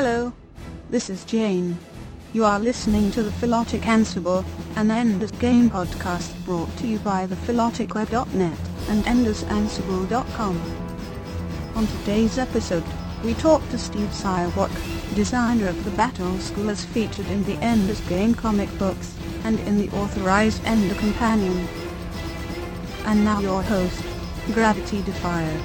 Hello, this is Jane. You are listening to the Philotic Ansible, an Ender's Game podcast brought to you by the thephiloticweb.net and endersansible.com. On today's episode, we talk to Steve Cywock, designer of the Battle School as featured in the Ender's Game comic books, and in the authorized Ender Companion. And now your host, Gravity Defier.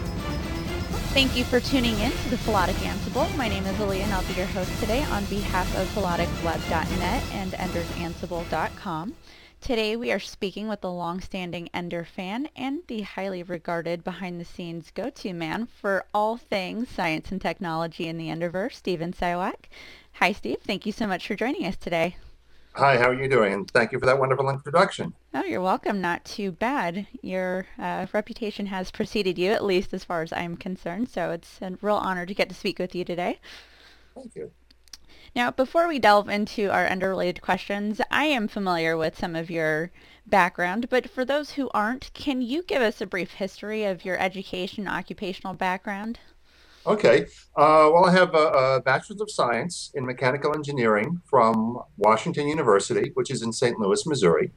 Thank you for tuning in to the Philotic Ansible. My name is Aaliyah and I'll be your host today on behalf of philoticweb.net and endersansible.com. Today we are speaking with the long-standing Ender fan and the highly regarded behind-the-scenes go-to man for all things science and technology in the Enderverse, Steven Cywock. Hi Steve, thank you so much for joining us today. Hi, how are you doing? Thank you for that wonderful introduction. Oh, you're welcome. Not too bad. Your uh, reputation has preceded you, at least as far as I'm concerned. So it's a real honor to get to speak with you today. Thank you. Now, before we delve into our Ender-related questions, I am familiar with some of your background, but for those who aren't, can you give us a brief history of your education occupational background? Okay. Uh, well, I have a, a, Bachelor's of Science in Mechanical Engineering from Washington University, which is in St. Louis, Missouri.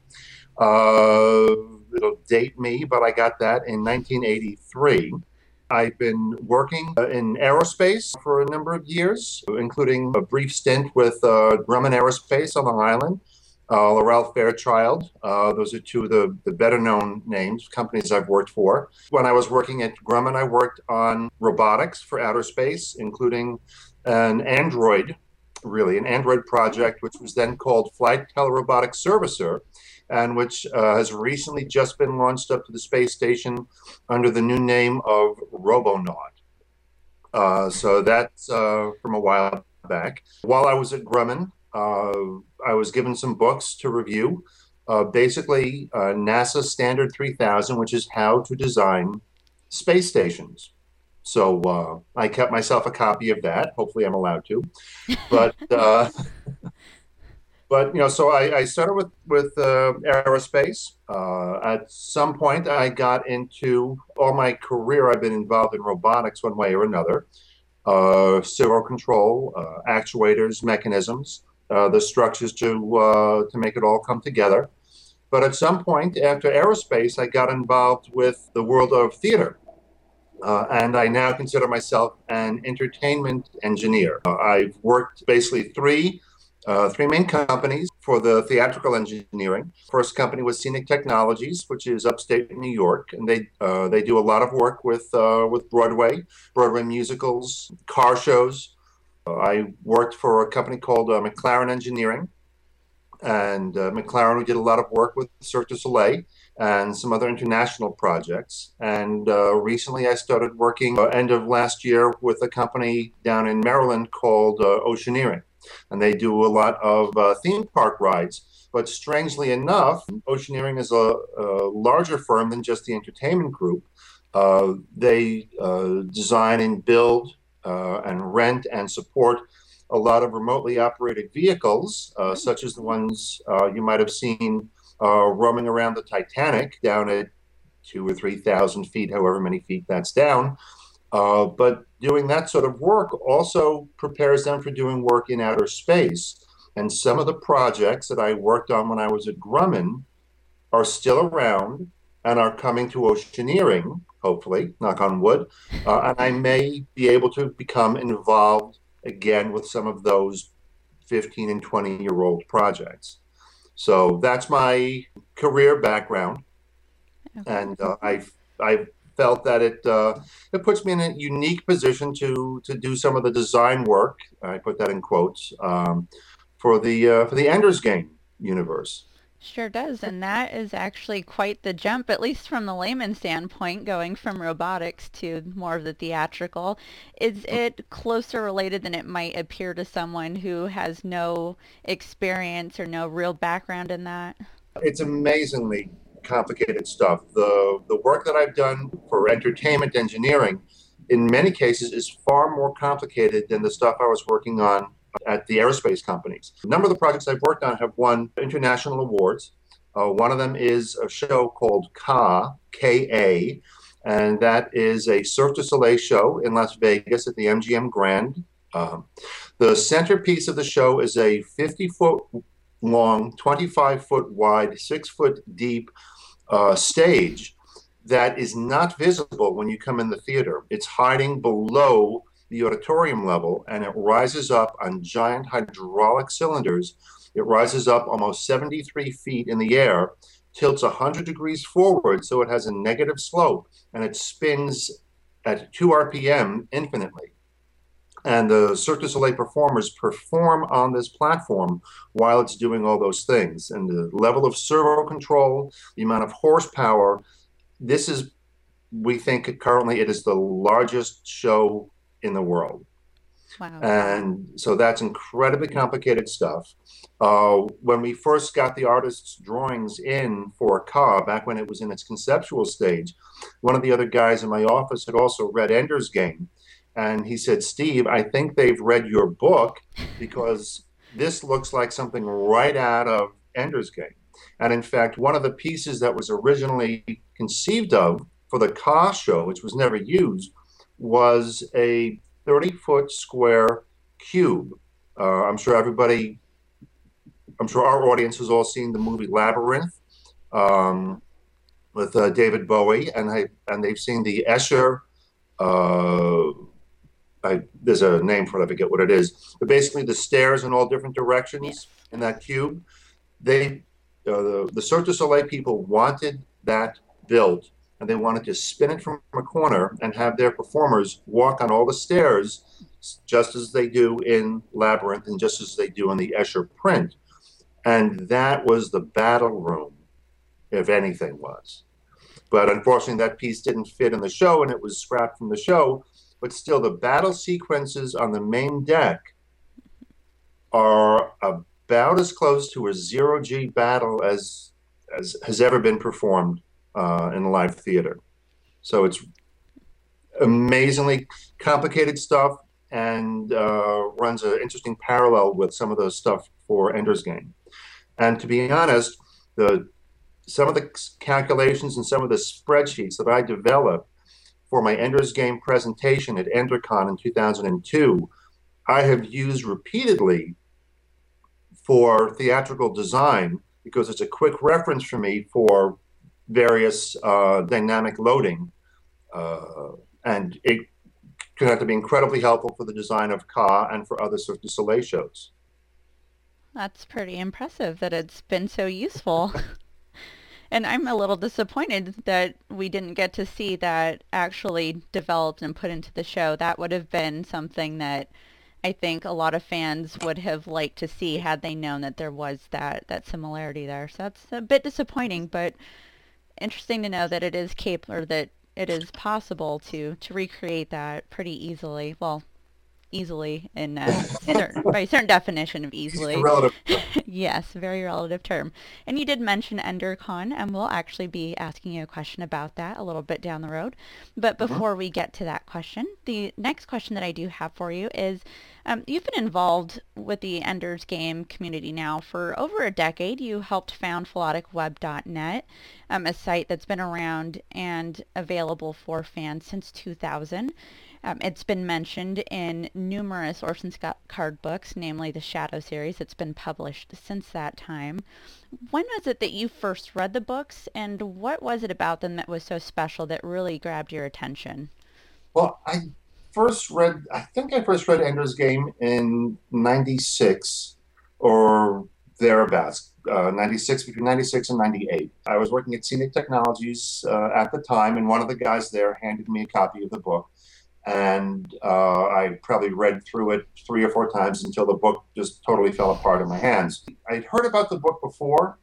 Uh, it'll date me, but I got that in 1983. I've been working uh, in aerospace for a number of years, including a brief stint with uh, Grumman Aerospace on Long Island uh, Loral Fairchild. Uh, those are two of the, the better known names, companies I've worked for. When I was working at Grumman, I worked on robotics for outer space, including an Android, really, an Android project, which was then called Flight Telerobotic Servicer, and which uh, has recently just been launched up to the space station under the new name of Robonaut. Uh, so that's uh, from a while back. While I was at Grumman, I was given some books to review. Uh, basically, uh, NASA Standard 3000, which is how to design space stations. So uh, I kept myself a copy of that. Hopefully, I'm allowed to. But uh, but you know, so I, I started with with uh, aerospace. Uh, at some point, I got into all my career. I've been involved in robotics one way or another, uh, servo control, uh, actuators, mechanisms uh, the structures to uh, to make it all come together. But at some point after aerospace, I got involved with the world of theater. Uh, and I now consider myself an entertainment engineer. Uh, I've worked basically three uh, three main companies for the theatrical engineering. First company was Scenic Technologies, which is upstate New York, and they uh, they do a lot of work with with Broadway, Broadway musicals, car shows, I worked for a company called uh, McLaren Engineering, and uh, McLaren we did a lot of work with Cirque du Soleil and some other international projects. And uh, recently, I started working uh, end of last year with a company down in Maryland called uh, Oceaneering, and they do a lot of uh, theme park rides. But strangely enough, Oceaneering is a, a larger firm than just the entertainment group. They design and build uh, and rent and support a lot of remotely operated vehicles, uh, such as the ones uh, you might have seen roaming around the Titanic down at two or three thousand feet, however many feet that's down. Uh, but doing that sort of work also prepares them for doing work in outer space. And some of the projects that I worked on when I was at Grumman are still around and are coming to Oceaneering hopefully, knock on wood. Uh, and I may be able to become involved again with some of those 15 and 20 year old projects. So that's my career background. Okay. And uh, I've, I've felt that it uh, it puts me in a unique position to to do some of the design work. I put that in quotes um, for the uh, for the Ender's Game universe. Sure does, and that is actually quite the jump, at least from the layman standpoint, going from robotics to more of the theatrical. Is oh. it closer related than it might appear to someone who has no experience or no real background in that? It's amazingly complicated stuff. The the work that I've done for entertainment engineering, in many cases, is far more complicated than the stuff I was working on at the aerospace companies. A number of the projects I've worked on have won international awards. Uh, one of them is a show called KA, K-A, and that is a Cirque du Soleil show in Las Vegas at the MGM Grand. Um, the centerpiece of the show is a 50 foot long, 25 foot wide, six foot deep uh, stage that is not visible when you come in the theater. It's hiding below the auditorium level and it rises up on giant hydraulic cylinders. It rises up almost 73 feet in the air, tilts 100 degrees forward so it has a negative slope, and it spins at 2 RPM infinitely. And the Cirque du Soleil performers perform on this platform while it's doing all those things. And the level of servo control, the amount of horsepower, this is, we think currently it is the largest show in the world. Wow. And so that's incredibly complicated stuff. Uh, when we first got the artist's drawings in for Ka, back when it was in its conceptual stage, one of the other guys in my office had also read Ender's Game. And he said, Steve, I think they've read your book because this looks like something right out of Ender's Game. And in fact, one of the pieces that was originally conceived of for the Ka show, which was never used, was a 30 foot square cube. Uh, I'm sure everybody, I'm sure our audience has all seen the movie Labyrinth um, with uh, David Bowie, and I, and they've seen the Escher. Uh, I, there's a name for it, I forget what it is, but basically the stairs in all different directions in that cube. They, uh, the, the Cirque du Soleil people wanted that built and they wanted to spin it from a corner and have their performers walk on all the stairs just as they do in Labyrinth and just as they do in the Escher print. And that was the battle room, if anything was. But unfortunately, that piece didn't fit in the show and it was scrapped from the show. But still, the battle sequences on the main deck are about as close to a zero G battle as, as has ever been performed uh, in live theater. So it's amazingly complicated stuff and uh, runs an interesting parallel with some of the stuff for Ender's Game. And to be honest, the some of the calculations and some of the spreadsheets that I developed for my Ender's Game presentation at EnderCon in 2002, I have used repeatedly for theatrical design because it's a quick reference for me for various uh, dynamic loading. Uh, and it turned out to be incredibly helpful for the design of Ka and for other Cirque du Soleil shows. That's pretty impressive that it's been so useful. and I'm a little disappointed that we didn't get to see that actually developed and put into the show. That would have been something that I think a lot of fans would have liked to see had they known that there was that, that similarity there. So that's a bit disappointing, but interesting to know that it is capable, or that it is possible to to recreate that pretty easily. Well, easily in a certain, by certain definition of easily. Relative. yes, very relative term. And you did mention EnderCon, and we'll actually be asking you a question about that a little bit down the road. But mm-hmm. before we get to that question, the next question that I do have for you is, um, you've been involved with the Ender's Game community now for over a decade. You helped found philoticweb.net, um, a site that's been around and available for fans since 2000. Um, it's been mentioned in numerous Orson Scott Card books, namely the Shadow series. It's been published since that time. When was it that you first read the books, and what was it about them that was so special that really grabbed your attention? Well, I first read, I think I first read Ender's Game in 96 or thereabouts, uh, 96, between 96 and 98. I was working at Scenic Technologies uh, at the time, and one of the guys there handed me a copy of the book and uh, I probably read through it three or four times until the book just totally fell apart in my hands. I'd heard about the book before.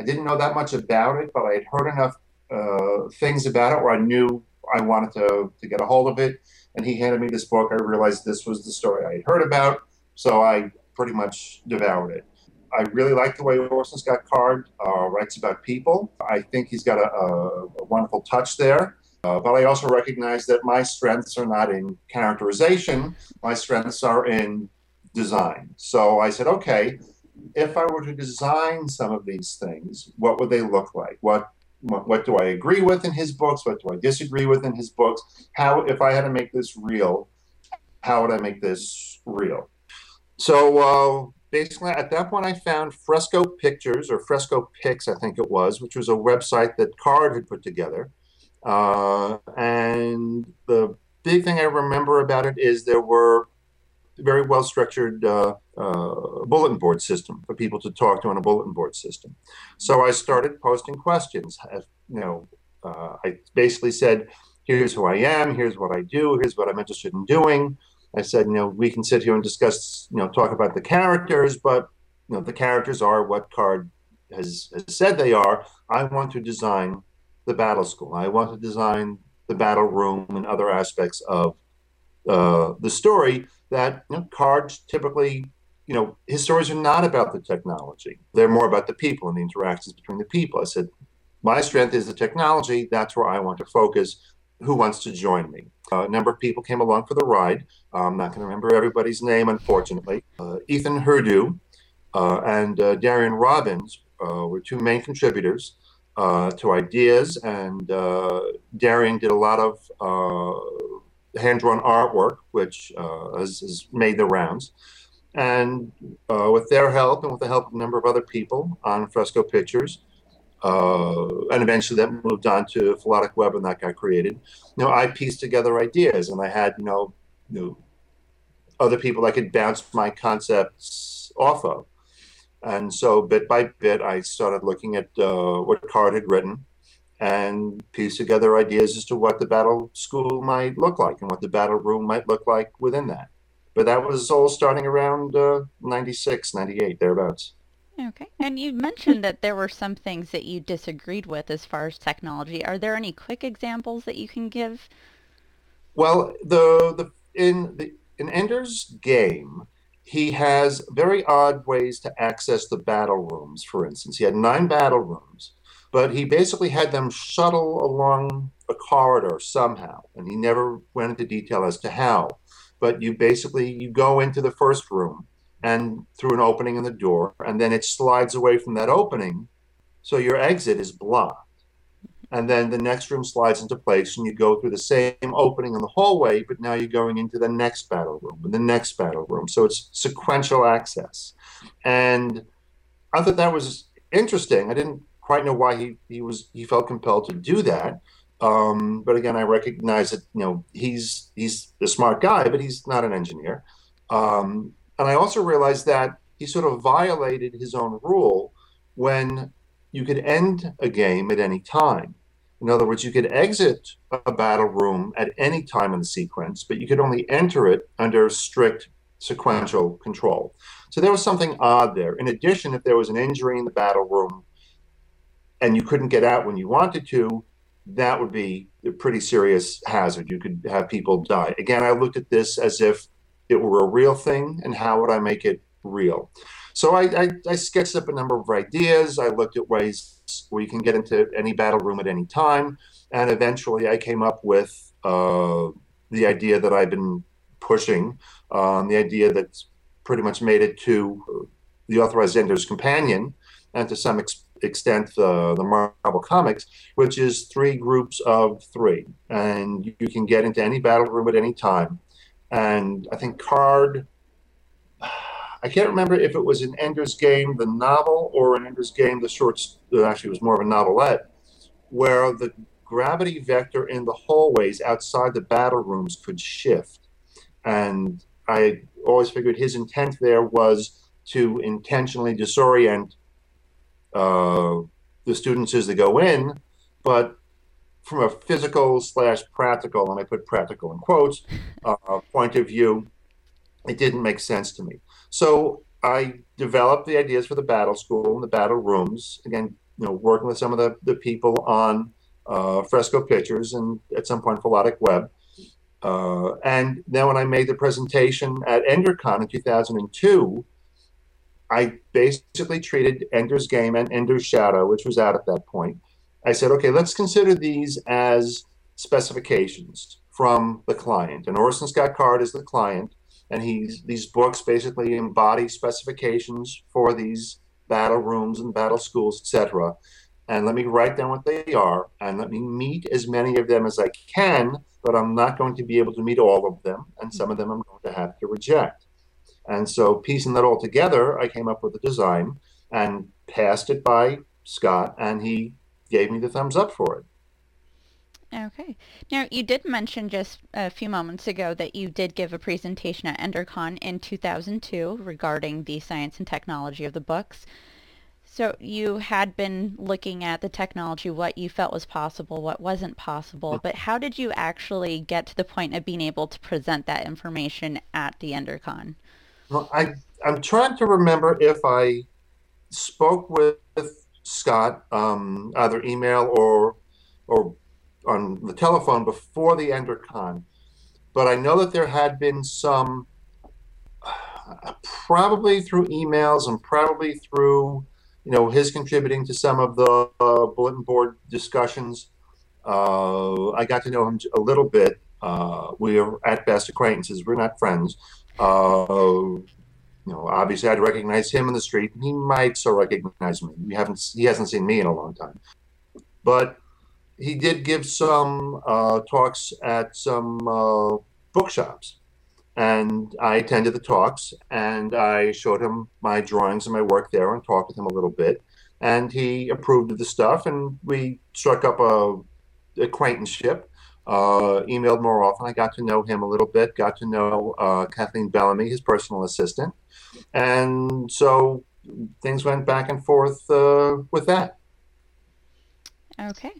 I didn't know that much about it, but I had heard enough uh, things about it where I knew I wanted to, to get a hold of it. And he handed me this book. I realized this was the story I had heard about, so I pretty much devoured it. I really like the way Orson Scott Card uh, writes about people. I think he's got a, a, a wonderful touch there. Uh, but I also recognize that my strengths are not in characterization, my strengths are in design. So I said, okay, if I were to design some of these things, what would they look like? What what, do I agree with in his books? What do I disagree with in his books? How, if I had to make this real, how would I make this real? So uh, basically, at that point, I found Fresco Pictures or Fresco Pics, I think it was, which was a website that Card had put together. Uh, and the big thing I remember about it is there were very well structured uh, uh, bulletin board system for people to talk to on a bulletin board system. So I started posting questions. You know, uh, I basically said, "Here's who I am. Here's what I do. Here's what I'm interested in doing." I said, "You know, we can sit here and discuss, you know, talk about the characters, but you know, the characters are what Card has, has said they are. I want to design the battle school. I want to design the battle room and other aspects of uh, the story that you know, Card's typically, you know, his stories are not about the technology. They're more about the people and the interactions between the people. I said, my strength is the technology. That's where I want to focus. Who wants to join me? Uh, a number of people came along for the ride. I'm not going to remember everybody's name, unfortunately. Uh, Ethan Hurdu uh, and uh, Darian Robbins uh, were two main contributors uh, to ideas, and Darian did a lot of hand drawn artwork, which uh, has, has, made the rounds. And uh, with their help and with the help of a number of other people on Fresco Pictures, uh, and eventually that moved on to Philotic Web and that got created. You know, I pieced together ideas and I had, you know, you know other people I could bounce my concepts off of. And so bit by bit, I started looking at uh, what Card had written and piece together ideas as to what the battle school might look like and what the battle room might look like within that. But that was all starting around uh, 96, 98, thereabouts. Okay. And you mentioned that there were some things that you disagreed with as far as technology. Are there any quick examples that you can give? Well, the the in the in Ender's game, he has very odd ways to access the battle rooms. For instance, he had nine battle rooms, but he basically had them shuttle along a corridor somehow, and he never went into detail as to how. But you basically you go into the first room and through an opening in the door, and then it slides away from that opening, so your exit is blocked. And then the next room slides into place, and you go through the same opening in the hallway, but now you're going into the next battle room and the next battle room. So it's sequential access. And I thought that was interesting. I didn't quite know why he, he was he felt compelled to do that. Um, but again, I recognize that you know he's he's a smart guy, but he's not an engineer. Um, and I also realized that he sort of violated his own rule when you could end a game at any time. In other words, you could exit a battle room at any time in the sequence, but you could only enter it under strict sequential control. So there was something odd there. In addition, if there was an injury in the battle room, and you couldn't get out when you wanted to, that would be a pretty serious hazard. You could have people die. Again, I looked at this as if it were a real thing, and how would I make it real? So I, I, I sketched up a number of ideas. I looked at ways where you can get into any battle room at any time, and eventually I came up with uh, the idea that I've been pushing, um, the idea that's pretty much made it to the Authorized Ender's Companion, and to some extent extent the, the Marvel Comics, which is three groups of three. And you can get into any battle room at any time. And I think Card, I can't remember if it was in Ender's Game, the novel, or in Ender's Game, the shorts, actually, was more of a novelette, where the gravity vector in the hallways outside the battle rooms could shift. And I always figured his intent there was to intentionally disorient uh, the students as they go in, but from a physical slash practical, and I put practical in quotes, uh, point of view, it didn't make sense to me. So I developed the ideas for the battle school and the battle rooms. Again, you know, working with some of the, the people on uh, Fresco Pictures and at some point Philotic Web. Uh, and then when I made the presentation at EnderCon in 2002, I basically treated Ender's Game and Ender's Shadow, which was out at that point. I said, okay, let's consider these as specifications from the client. And Orson Scott Card is the client, and he's these books basically embody specifications for these battle rooms and battle schools, etc. And let me write down what they are, and let me meet as many of them as I can but I'm not going to be able to meet all of them, and some of them I'm going to have to reject. And so, piecing that all together, I came up with a design and passed it by Scott, and he gave me the thumbs up for it. Okay. Now, you did mention just a few moments ago that you did give a presentation at EnderCon in 2002 regarding the science and technology of the books. So you had been looking at the technology, what you felt was possible, what wasn't possible, but how did you actually get to the point of being able to present that information at the EnderCon? I, I'm trying to remember if I spoke with Scott, um, either email or or on the telephone before the EnderCon, but I know that there had been some, uh, probably through emails and probably through, you know, his contributing to some of the uh, bulletin board discussions. Uh, I got to know him a little bit. Uh, we are at best acquaintances. We're not friends. Uh, you know, obviously, I'd recognize him in the street, he might so recognize me. We haven't, he hasn't seen me in a long time, but he did give some uh, talks at some uh, bookshops. And I attended the talks and I showed him my drawings and my work there and talked with him a little bit. And he approved of the stuff and we struck up a acquaintanceship, uh, emailed more often. I got to know him a little bit, got to know uh, Kathleen Bellamy, his personal assistant. And so things went back and forth uh, with that. Okay.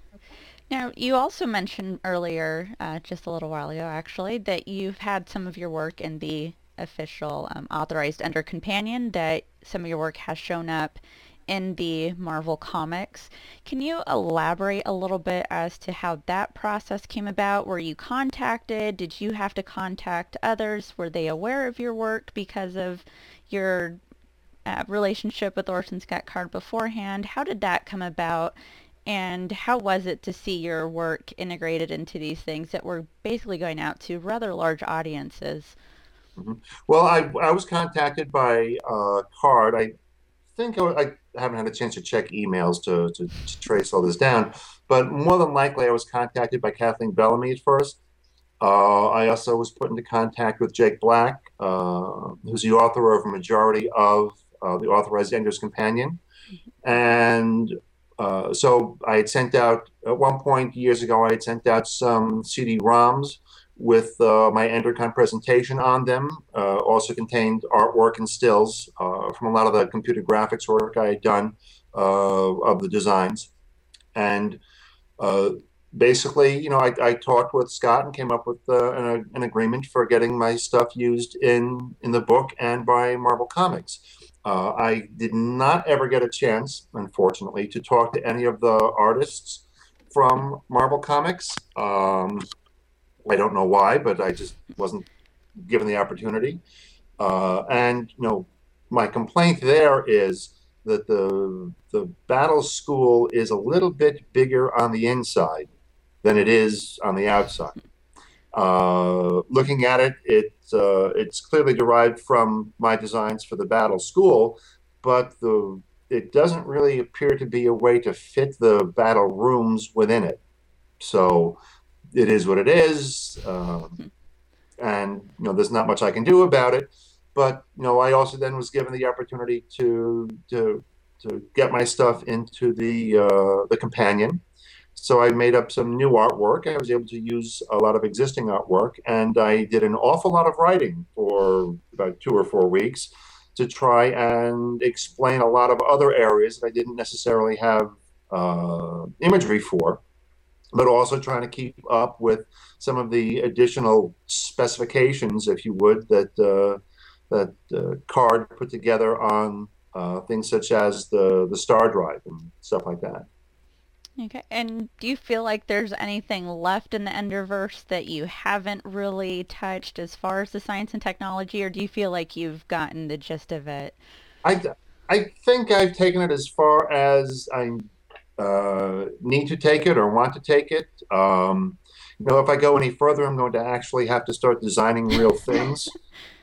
Now, you also mentioned earlier, uh, just a little while ago actually, that you've had some of your work in the official um, authorized Ender Companion, that some of your work has shown up in the Marvel Comics. Can you elaborate a little bit as to how that process came about? Were you contacted? Did you have to contact others? Were they aware of your work because of your uh, relationship with Orson Scott Card beforehand? How did that come about? And how was it to see your work integrated into these things that were basically going out to rather large audiences? Mm-hmm. Well, I, I was contacted by uh, Card. I think I, I, haven't had a chance to check emails to, to, to, trace all this down, but more than likely I was contacted by Kathleen Bellamy at first. Uh, I also was put into contact with Jake Black, uh, who's the author of a majority of uh, the authorized Ender's Companion. And uh, so I had sent out at one point years ago. I had sent out some CD-ROMs with uh, my EnderCon presentation on them. Uh, also contained artwork and stills uh, from a lot of the computer graphics work I had done uh, of the designs, and basically, you know, I, I, talked with Scott and came up with an, an agreement for getting my stuff used in in the book and by Marvel Comics. Uh, I did not ever get a chance, unfortunately, to talk to any of the artists from Marvel Comics. Um, I don't know why, but I just wasn't given the opportunity. Uh, and you know, my complaint there is that the the battle school is a little bit bigger on the inside than it is on the outside. Uh, looking at it, it uh, it's clearly derived from my designs for the battle school, but the it doesn't really appear to be a way to fit the battle rooms within it. So it is what it is, um, and you know there's not much I can do about it. But you know, I also then was given the opportunity to to to get my stuff into the uh, the companion, so I made up some new artwork. I was able to use a lot of existing artwork, and I did an awful lot of writing for about two or four weeks to try and explain a lot of other areas that I didn't necessarily have uh, imagery for, but also trying to keep up with some of the additional specifications, if you would, that uh, that uh, Card put together on uh, things such as the the star drive and stuff like that. Okay, and do you feel like there's anything left in the Enderverse that you haven't really touched as far as the science and technology, or do you feel like you've gotten the gist of it? I, I think I've taken it as far as I uh, need to take it or want to take it. Um, you know, if I go any further, I'm going to actually have to start designing real things.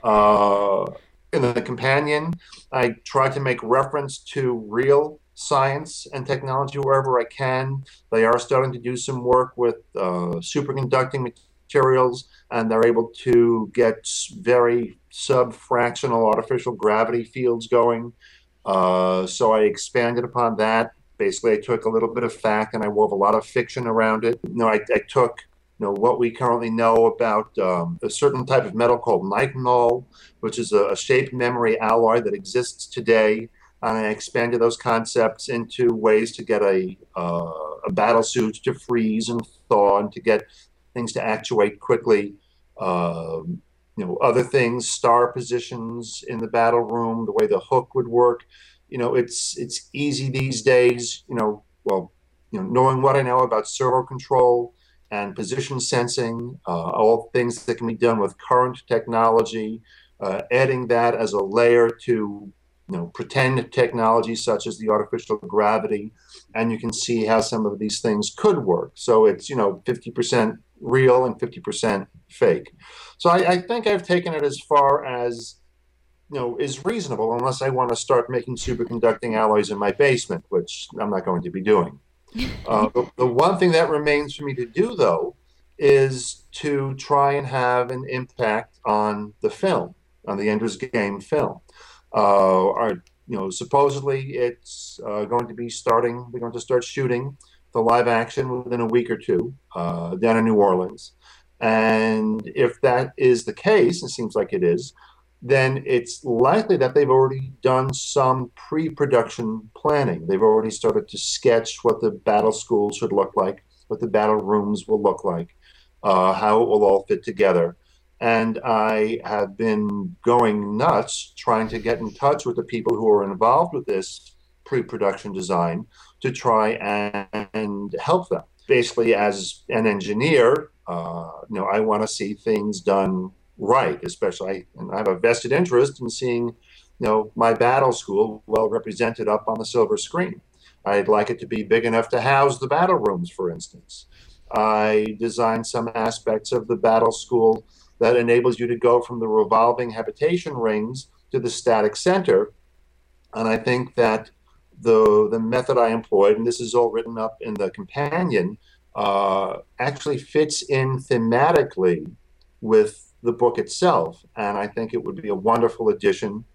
uh, in the companion, I try to make reference to real science and technology wherever I can. They are starting to do some work with uh, superconducting materials, and they're able to get very sub-fractional artificial gravity fields going. Uh, so I expanded upon that. Basically, I took a little bit of fact and I wove a lot of fiction around it. You know, I, I took you know what we currently know about um, a certain type of metal called nitinol, which is a, a shape memory alloy that exists today, and I expanded those concepts into ways to get a uh, a battle suit to freeze and thaw and to get things to actuate quickly. Um, you know, other things, star positions in the battle room, the way the hook would work. You know, it's it's easy these days. You know, well, you know, knowing what I know about servo control and position sensing, uh, all things that can be done with current technology, uh, adding that as a layer to you know pretend technology such as the artificial gravity, and you can see how some of these things could work. So it's you know 50% real and 50% fake. So I, I think I've taken it as far as you know is reasonable unless I want to start making superconducting alloys in my basement, which I'm not going to be doing. Uh, the, the, one thing that remains for me to do, though, is to try and have an impact on the film, on the Ender's Game film. Uh, our, you know, supposedly it's uh, going to be starting. We're going to start shooting the live action within a week or two uh, down in New Orleans. And if that is the case, it seems like it is, then it's likely that they've already done some pre production planning. They've already started to sketch what the battle school should look like, what the battle rooms will look like, uh, how it will all fit together. And I have been going nuts trying to get in touch with the people who are involved with this pre production design to try and, and help them. Basically, as an engineer, uh, you know, I want to see things done right, especially, and I have a vested interest in seeing, you know, my battle school well represented up on the silver screen. I'd like it to be big enough to house the battle rooms, for instance. I designed some aspects of the battle school that enables you to go from the revolving habitation rings to the static center. And I think that the the method I employed, and this is all written up in the companion, uh, actually fits in thematically with the book itself, and I think it would be a wonderful addition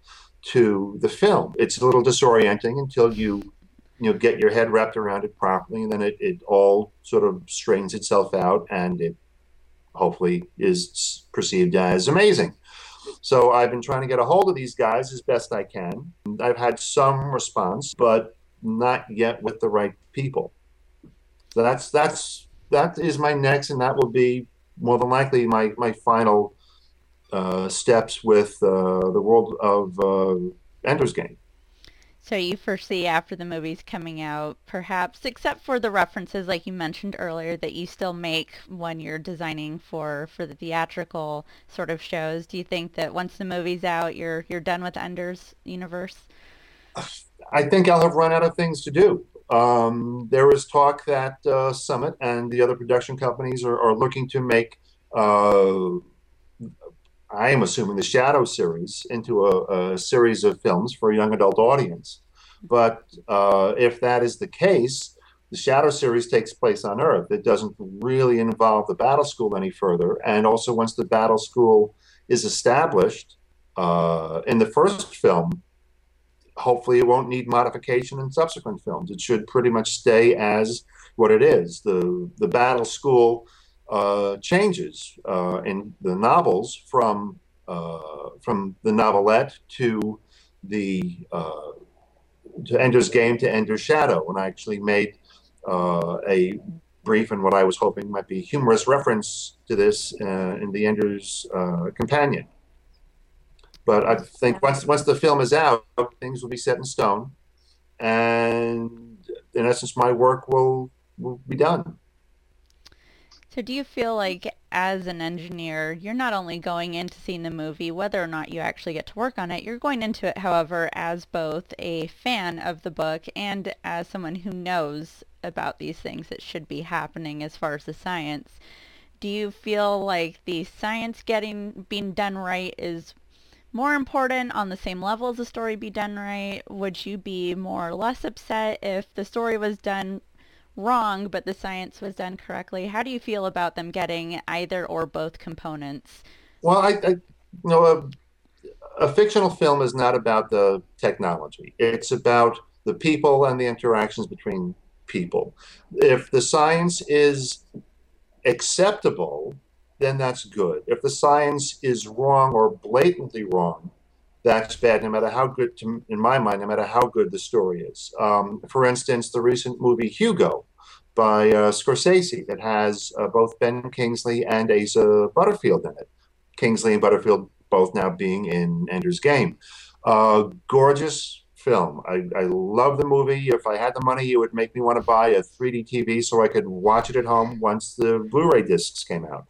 to the film. It's a little disorienting until you you know get your head wrapped around it properly, and then it, it all sort of straightens itself out, and it hopefully is perceived as amazing. So I've been trying to get a hold of these guys as best I can. I've had some response, but not yet with the right people. So that's that's that is my next, and that will be more than likely my my final uh, steps with uh, the world of uh, Ender's Game. So you foresee after the movie's coming out, perhaps, except for the references like you mentioned earlier that you still make when you're designing for, for the theatrical sort of shows, do you think that once the movie's out, you're you're done with Ender's universe? I think I'll have run out of things to do. Um, there was talk that uh, Summit and the other production companies are, are looking to make, uh, I am assuming, the Shadow series into a, a, series of films for a young adult audience. But uh, if that is the case, the Shadow series takes place on Earth. It doesn't really involve the Battle School any further. And also, once the Battle School is established, uh, in the first film, hopefully it won't need modification in subsequent films. It should pretty much stay as what it is. The the battle school uh, changes uh, in the novels from uh, from the novelette to the uh, to Ender's Game to Ender's Shadow, and I actually made uh, a brief and what I was hoping might be humorous reference to this in the Ender's Companion. But I think once once the film is out, things will be set in stone, and in essence, my work will will be done. So, do you feel like, as an engineer, you're not only going into seeing the movie, whether or not you actually get to work on it, you're going into it, however, as both a fan of the book and as someone who knows about these things that should be happening as far as the science. Do you feel like the science getting being done right is more important on the same level as the story be done right? Would you be more or less upset if the story was done wrong, but the science was done correctly. How do you feel about them getting either or both components? Well, I, I you know, a, a fictional film is not about the technology. It's about the people and the interactions between people. If the science is acceptable, then that's good. If the science is wrong or blatantly wrong, that's bad, no matter how good, to, in my mind, no matter how good the story is. Um, for instance, the recent movie Hugo by uh, Scorsese that has uh, both Ben Kingsley and Asa Butterfield in it. Kingsley and Butterfield both now being in Ender's Game. Uh, gorgeous film. I, I love the movie. If I had the money, it would make me want to buy a 3D TV so I could watch it at home once the Blu ray discs came out.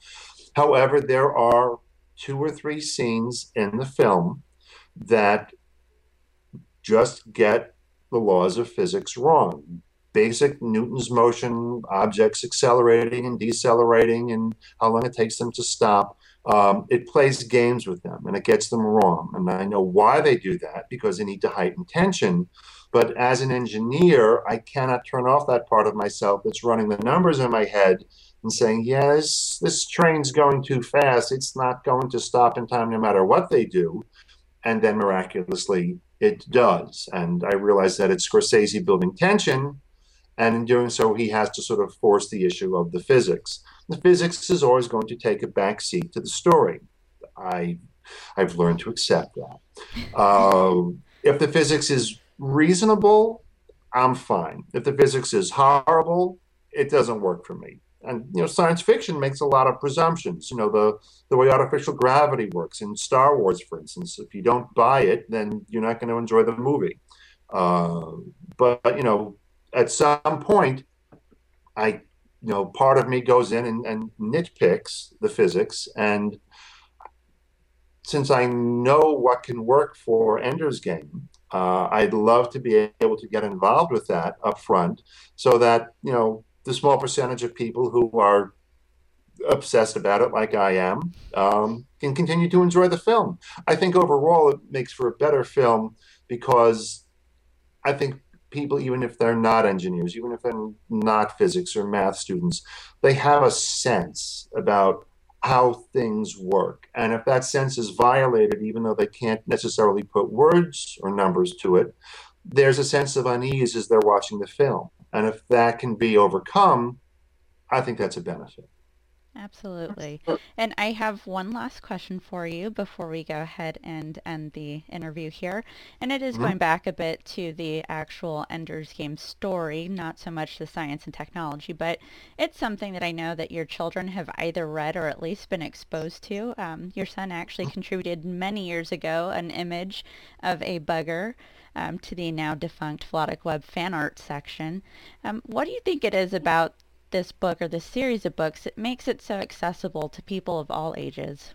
However, there are two or three scenes in the film that just get the laws of physics wrong. Basic Newton's motion, objects accelerating and decelerating, and how long it takes them to stop. Um, it plays games with them and it gets them wrong. And I know why they do that because they need to heighten tension. But as an engineer, I cannot turn off that part of myself that's running the numbers in my head and saying, yes, this train's going too fast. It's not going to stop in time no matter what they do. And then miraculously, it does. And I realize that it's Scorsese building tension. And in doing so, he has to sort of force the issue of the physics. The physics is always going to take a back seat to the story. I, I've learned to accept that. Uh, if the physics is reasonable, I'm fine. If the physics is horrible, it doesn't work for me and you know science fiction makes a lot of presumptions you know the the way artificial gravity works in star wars for instance. If you don't buy it then you're not going to enjoy the movie. Uh, but you know at some point i you know part of me goes in and, and nitpicks the physics. And since i know what can work for ender's game uh, i'd love to be able to get involved with that up front so that you know the small percentage of people who are obsessed about it, like I am, um, can continue to enjoy the film. I think overall it makes for a better film because I think people, even if they're not engineers, even if they're not physics or math students, they have a sense about how things work. And if that sense is violated, even though they can't necessarily put words or numbers to it, there's a sense of unease as they're watching the film. And if that can be overcome, I think that's a benefit. Absolutely. And I have one last question for you before we go ahead and end the interview here. And it is mm-hmm. going back a bit to the actual Ender's Game story, not so much the science and technology, but it's something that I know that your children have either read or at least been exposed to. Um, your son actually mm-hmm. contributed many years ago an image of a bugger um, to the now defunct Philotic Web fan art section. Um, what do you think it is about this book or this series of books that makes it so accessible to people of all ages?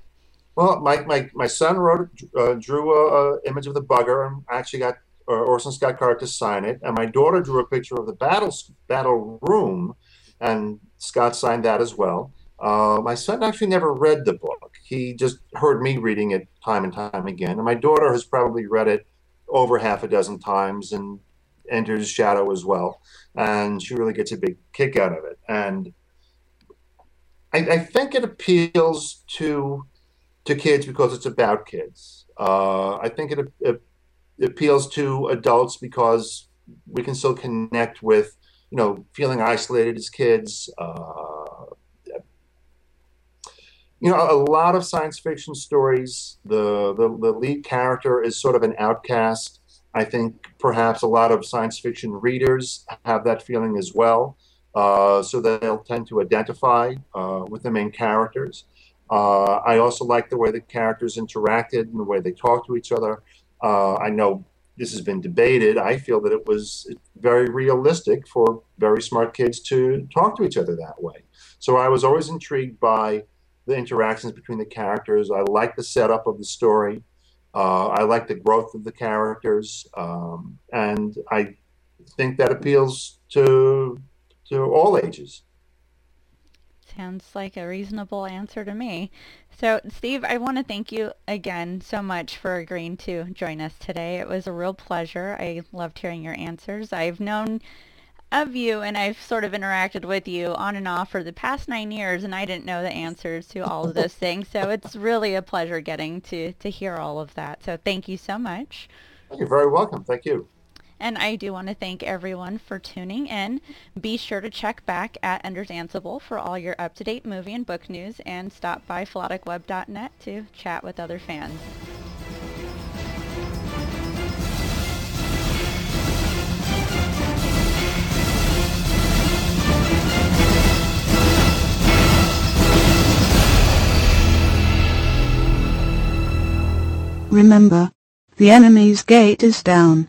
Well, my, my, my son wrote, uh, drew a, a, image of the bugger and actually got uh, Orson Scott Card to sign it. And my daughter drew a picture of the battle, battle room and Scott signed that as well. Uh, my son actually never read the book. He just heard me reading it time and time again. And my daughter has probably read it over half a dozen times and Ender's Shadow as well and she really gets a big kick out of it. And i, I think it appeals to to kids because it's about kids. Uh, i think it, it, appeals to adults because we can still connect with you know feeling isolated as kids. Uh, you know, a lot of science fiction stories, the, the, the lead character is sort of an outcast. I think perhaps a lot of science fiction readers have that feeling as well. Uh, so they'll tend to identify uh, with the main characters. Uh, I also like the way the characters interacted and the way they talked to each other. Uh, I know this has been debated. I feel that it was very realistic for very smart kids to talk to each other that way. So I was always intrigued by the interactions between the characters. I like the setup of the story. Uh, I like the growth of the characters, um, and I think that appeals to to all ages. Sounds like a reasonable answer to me. So, Steve, I want to thank you again so much for agreeing to join us today. It was a real pleasure. I loved hearing your answers. I've known of you and I've sort of interacted with you on and off for the past nine years and I didn't know the answers to all of those things. So it's really a pleasure getting to, to hear all of that. So thank you so much. You're very welcome. Thank you. And I do want to thank everyone for tuning in. Be sure to check back at Enders Ansible for all your up-to-date movie and book news and stop by philoticweb.net to chat with other fans. Remember, the enemy's gate is down.